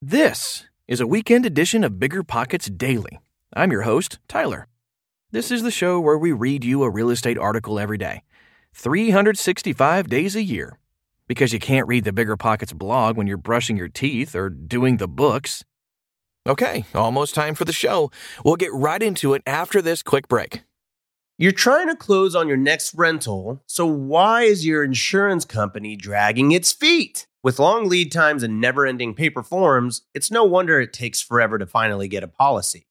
This is a weekend edition of Bigger Pockets Daily. I'm your host, Tyler. This is the show where we read you a real estate article every day, 365 days a year. Because you can't read the Bigger Pockets blog when you're brushing your teeth or doing the books. Okay, almost time for the show. We'll get right into it after this quick break. You're trying to close on your next rental, so why is your insurance company dragging its feet? With long lead times and never ending paper forms, it's no wonder it takes forever to finally get a policy.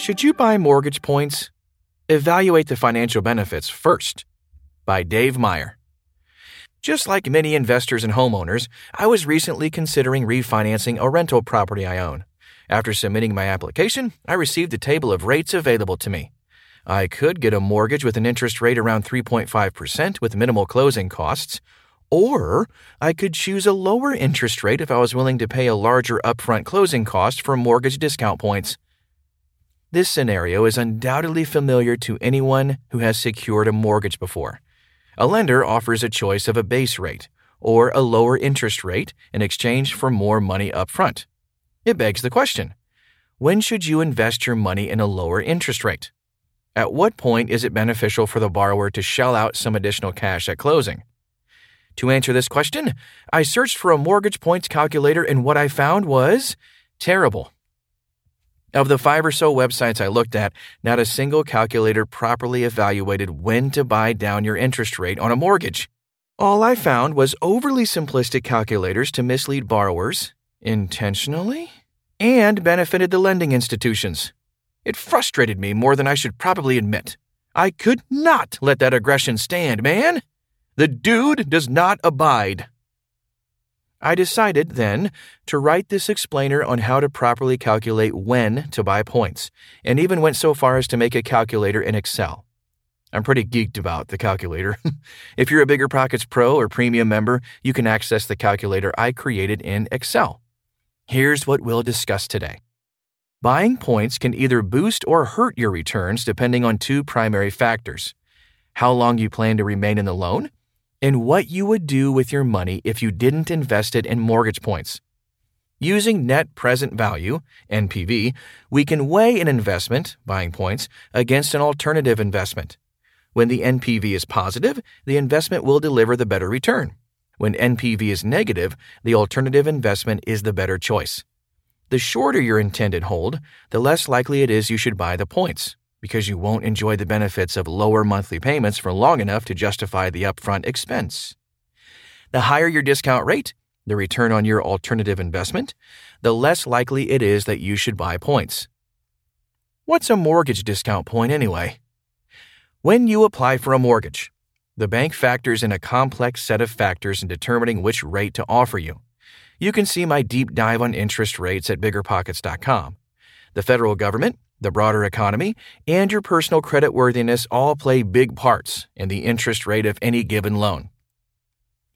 Should you buy mortgage points? Evaluate the financial benefits first. By Dave Meyer. Just like many investors and homeowners, I was recently considering refinancing a rental property I own. After submitting my application, I received a table of rates available to me. I could get a mortgage with an interest rate around 3.5% with minimal closing costs, or I could choose a lower interest rate if I was willing to pay a larger upfront closing cost for mortgage discount points. This scenario is undoubtedly familiar to anyone who has secured a mortgage before. A lender offers a choice of a base rate or a lower interest rate in exchange for more money up front. It begs the question when should you invest your money in a lower interest rate? At what point is it beneficial for the borrower to shell out some additional cash at closing? To answer this question, I searched for a mortgage points calculator and what I found was terrible. Of the five or so websites I looked at, not a single calculator properly evaluated when to buy down your interest rate on a mortgage. All I found was overly simplistic calculators to mislead borrowers, intentionally, and benefited the lending institutions. It frustrated me more than I should probably admit. I could not let that aggression stand, man. The dude does not abide. I decided then to write this explainer on how to properly calculate when to buy points, and even went so far as to make a calculator in Excel. I'm pretty geeked about the calculator. if you're a Bigger Pockets Pro or Premium member, you can access the calculator I created in Excel. Here's what we'll discuss today. Buying points can either boost or hurt your returns depending on two primary factors how long you plan to remain in the loan and what you would do with your money if you didn't invest it in mortgage points. Using net present value, NPV, we can weigh an investment, buying points, against an alternative investment. When the NPV is positive, the investment will deliver the better return. When NPV is negative, the alternative investment is the better choice. The shorter your intended hold, the less likely it is you should buy the points because you won't enjoy the benefits of lower monthly payments for long enough to justify the upfront expense. The higher your discount rate, the return on your alternative investment, the less likely it is that you should buy points. What's a mortgage discount point anyway? When you apply for a mortgage, the bank factors in a complex set of factors in determining which rate to offer you. You can see my deep dive on interest rates at biggerpockets.com. The federal government, the broader economy, and your personal credit worthiness all play big parts in the interest rate of any given loan.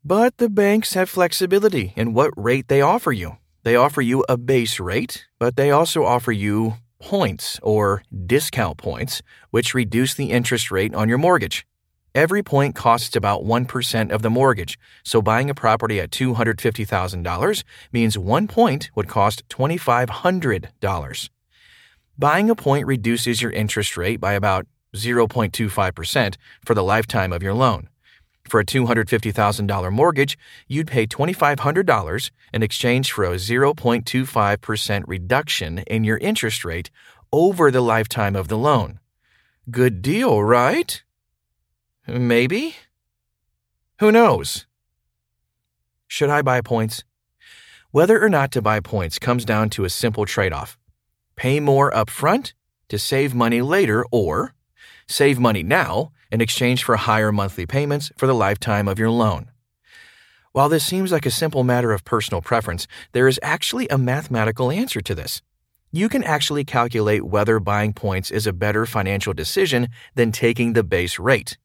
But the banks have flexibility in what rate they offer you. They offer you a base rate, but they also offer you points or discount points, which reduce the interest rate on your mortgage. Every point costs about 1% of the mortgage, so buying a property at $250,000 means one point would cost $2,500. Buying a point reduces your interest rate by about 0.25% for the lifetime of your loan. For a $250,000 mortgage, you'd pay $2,500 in exchange for a 0.25% reduction in your interest rate over the lifetime of the loan. Good deal, right? Maybe? Who knows? Should I buy points? Whether or not to buy points comes down to a simple trade off pay more upfront to save money later, or save money now in exchange for higher monthly payments for the lifetime of your loan. While this seems like a simple matter of personal preference, there is actually a mathematical answer to this. You can actually calculate whether buying points is a better financial decision than taking the base rate.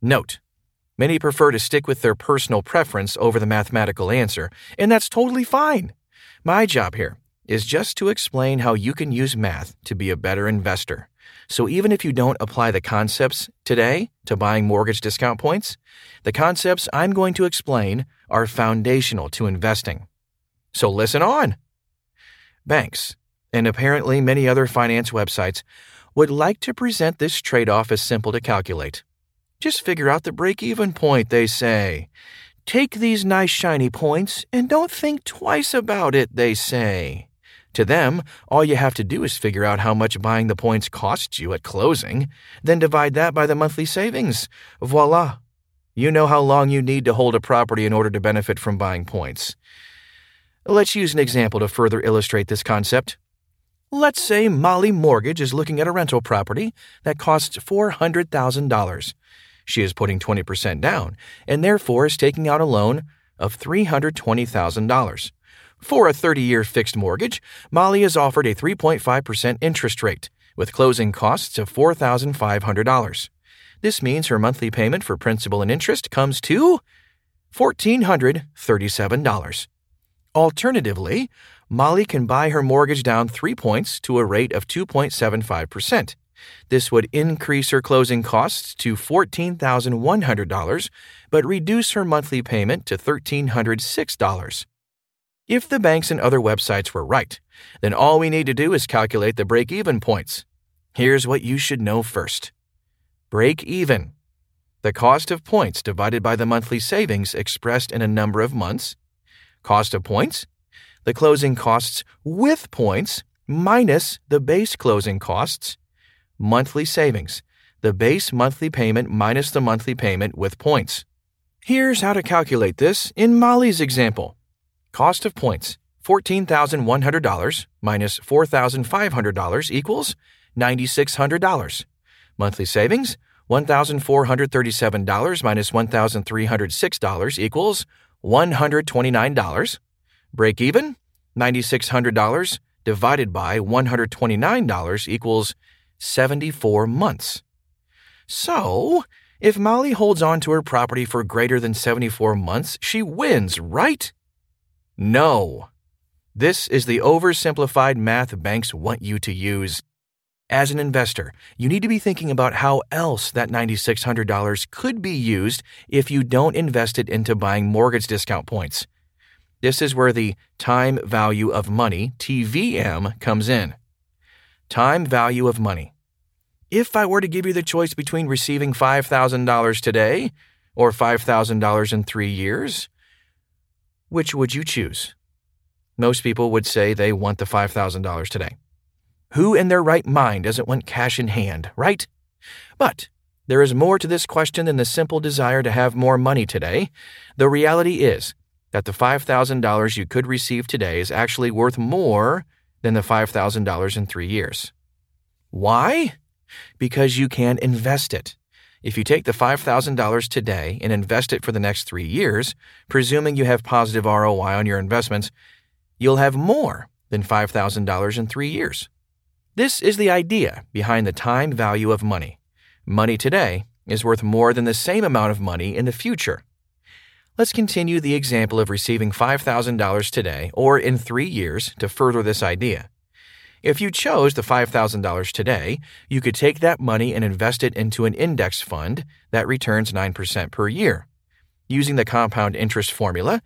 Note, many prefer to stick with their personal preference over the mathematical answer, and that's totally fine. My job here is just to explain how you can use math to be a better investor. So even if you don't apply the concepts today to buying mortgage discount points, the concepts I'm going to explain are foundational to investing. So listen on. Banks, and apparently many other finance websites, would like to present this trade off as simple to calculate. Just figure out the break even point, they say. Take these nice shiny points and don't think twice about it, they say. To them, all you have to do is figure out how much buying the points costs you at closing, then divide that by the monthly savings. Voila! You know how long you need to hold a property in order to benefit from buying points. Let's use an example to further illustrate this concept. Let's say Molly Mortgage is looking at a rental property that costs $400,000. She is putting 20% down and therefore is taking out a loan of $320,000. For a 30 year fixed mortgage, Molly is offered a 3.5% interest rate, with closing costs of $4,500. This means her monthly payment for principal and interest comes to $1,437. Alternatively, Molly can buy her mortgage down three points to a rate of 2.75%. This would increase her closing costs to $14,100, but reduce her monthly payment to $1,306. If the banks and other websites were right, then all we need to do is calculate the break even points. Here's what you should know first break even. The cost of points divided by the monthly savings expressed in a number of months. Cost of points. The closing costs with points minus the base closing costs. Monthly savings. The base monthly payment minus the monthly payment with points. Here's how to calculate this in Molly's example. Cost of points $14,100 minus $4,500 equals $9,600. Monthly savings $1,437 minus $1,306 equals $129. Break even $9,600 divided by $129 equals 74 months. So, if Molly holds on to her property for greater than 74 months, she wins, right? No. This is the oversimplified math banks want you to use. As an investor, you need to be thinking about how else that $9,600 could be used if you don't invest it into buying mortgage discount points. This is where the time value of money, TVM, comes in. Time value of money. If I were to give you the choice between receiving $5,000 today or $5,000 in three years, which would you choose? Most people would say they want the $5,000 today. Who in their right mind doesn't want cash in hand, right? But there is more to this question than the simple desire to have more money today. The reality is, that the $5,000 you could receive today is actually worth more than the $5,000 in three years. Why? Because you can invest it. If you take the $5,000 today and invest it for the next three years, presuming you have positive ROI on your investments, you'll have more than $5,000 in three years. This is the idea behind the time value of money. Money today is worth more than the same amount of money in the future. Let's continue the example of receiving $5,000 today or in three years to further this idea. If you chose the $5,000 today, you could take that money and invest it into an index fund that returns 9% per year. Using the compound interest formula,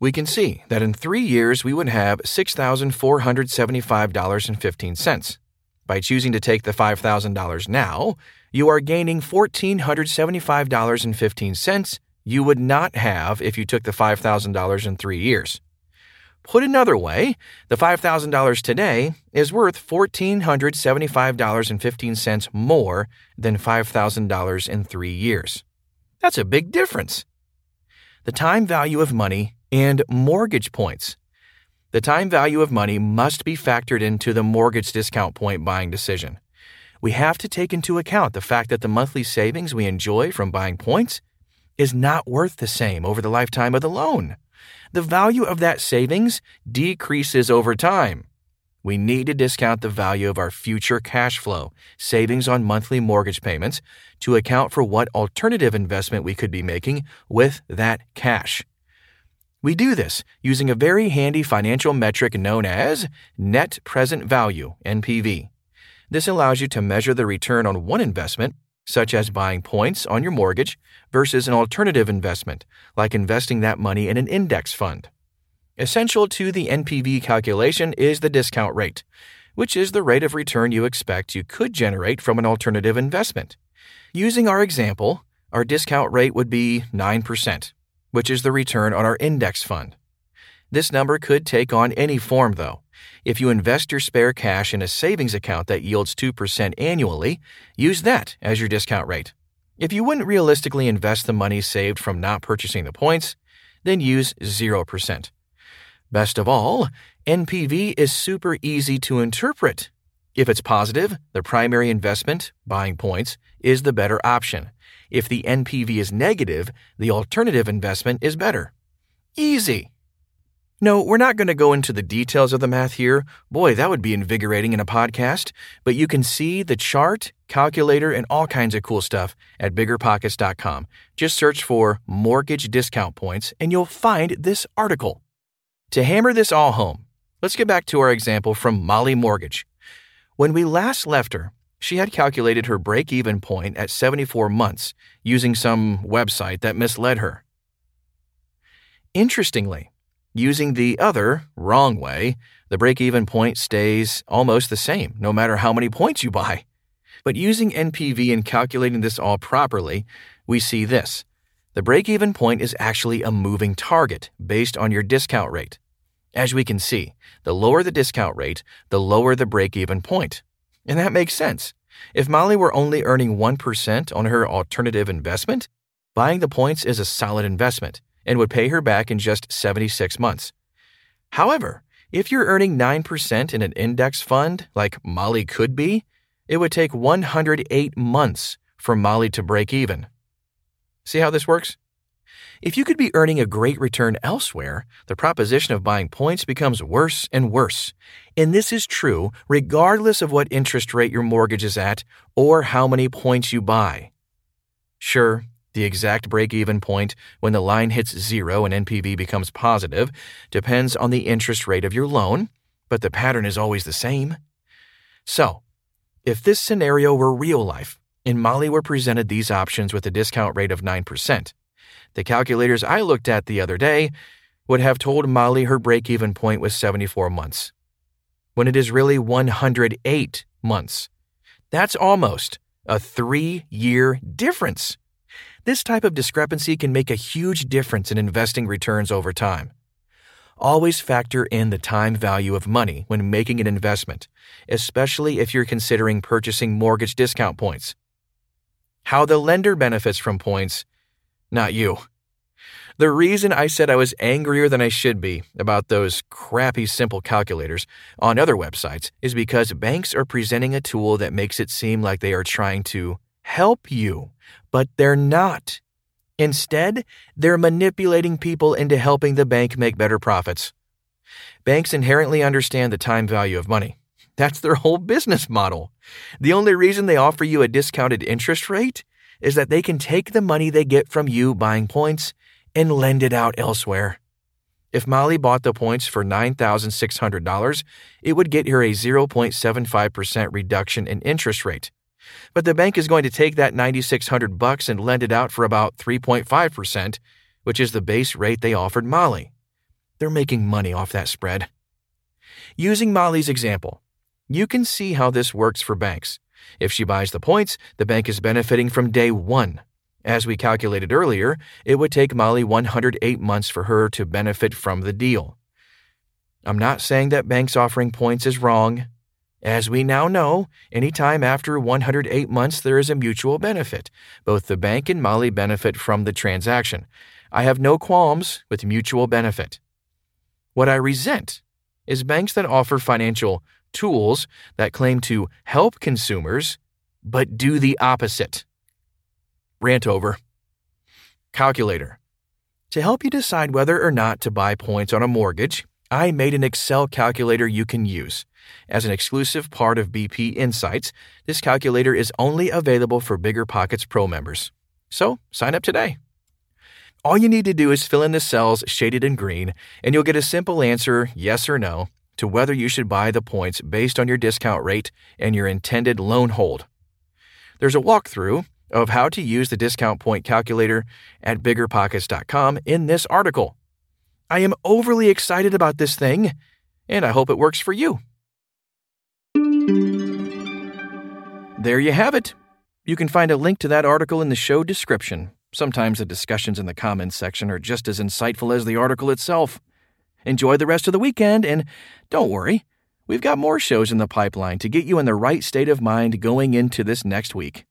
we can see that in three years we would have $6,475.15. By choosing to take the $5,000 now, you are gaining $1,475.15 you would not have if you took the $5,000 in three years. Put another way, the $5,000 today is worth $1,475.15 more than $5,000 in three years. That's a big difference. The time value of money and mortgage points. The time value of money must be factored into the mortgage discount point buying decision. We have to take into account the fact that the monthly savings we enjoy from buying points is not worth the same over the lifetime of the loan the value of that savings decreases over time. We need to discount the value of our future cash flow, savings on monthly mortgage payments, to account for what alternative investment we could be making with that cash. We do this using a very handy financial metric known as Net Present Value, NPV. This allows you to measure the return on one investment such as buying points on your mortgage, versus an alternative investment, like investing that money in an index fund. Essential to the NPV calculation is the discount rate, which is the rate of return you expect you could generate from an alternative investment. Using our example, our discount rate would be 9%, which is the return on our index fund. This number could take on any form, though. If you invest your spare cash in a savings account that yields 2% annually, use that as your discount rate. If you wouldn't realistically invest the money saved from not purchasing the points, then use 0%. Best of all, NPV is super easy to interpret. If it's positive, the primary investment, buying points, is the better option. If the NPV is negative, the alternative investment is better. Easy. No, we're not going to go into the details of the math here. Boy, that would be invigorating in a podcast. But you can see the chart, calculator, and all kinds of cool stuff at biggerpockets.com. Just search for mortgage discount points and you'll find this article. To hammer this all home, let's get back to our example from Molly Mortgage. When we last left her, she had calculated her break even point at 74 months using some website that misled her. Interestingly, Using the other, wrong way, the break even point stays almost the same, no matter how many points you buy. But using NPV and calculating this all properly, we see this. The break even point is actually a moving target based on your discount rate. As we can see, the lower the discount rate, the lower the break even point. And that makes sense. If Molly were only earning 1% on her alternative investment, buying the points is a solid investment and would pay her back in just 76 months. However, if you're earning 9% in an index fund, like Molly could be, it would take 108 months for Molly to break even. See how this works? If you could be earning a great return elsewhere, the proposition of buying points becomes worse and worse. And this is true regardless of what interest rate your mortgage is at or how many points you buy. Sure, the exact break even point when the line hits zero and NPV becomes positive depends on the interest rate of your loan, but the pattern is always the same. So, if this scenario were real life and Molly were presented these options with a discount rate of 9%, the calculators I looked at the other day would have told Molly her break even point was 74 months, when it is really 108 months. That's almost a three year difference. This type of discrepancy can make a huge difference in investing returns over time. Always factor in the time value of money when making an investment, especially if you're considering purchasing mortgage discount points. How the lender benefits from points, not you. The reason I said I was angrier than I should be about those crappy simple calculators on other websites is because banks are presenting a tool that makes it seem like they are trying to help you, but they're not. Instead, they're manipulating people into helping the bank make better profits. Banks inherently understand the time value of money. That's their whole business model. The only reason they offer you a discounted interest rate is that they can take the money they get from you buying points and lend it out elsewhere. If Molly bought the points for $9,600, it would get her a 0.75% reduction in interest rate. But the bank is going to take that 9600 bucks and lend it out for about 3.5%, which is the base rate they offered Molly. They're making money off that spread. Using Molly's example, you can see how this works for banks. If she buys the points, the bank is benefiting from day one. As we calculated earlier, it would take Molly 108 months for her to benefit from the deal. I'm not saying that banks offering points is wrong. As we now know, any time after 108 months, there is a mutual benefit. Both the bank and Molly benefit from the transaction. I have no qualms with mutual benefit. What I resent is banks that offer financial tools that claim to help consumers but do the opposite. Rant over. Calculator. To help you decide whether or not to buy points on a mortgage, I made an Excel calculator you can use. As an exclusive part of BP Insights, this calculator is only available for Bigger Pockets Pro members. So sign up today. All you need to do is fill in the cells shaded in green, and you'll get a simple answer, yes or no, to whether you should buy the points based on your discount rate and your intended loan hold. There's a walkthrough of how to use the discount point calculator at biggerpockets.com in this article. I am overly excited about this thing, and I hope it works for you. There you have it. You can find a link to that article in the show description. Sometimes the discussions in the comments section are just as insightful as the article itself. Enjoy the rest of the weekend, and don't worry, we've got more shows in the pipeline to get you in the right state of mind going into this next week.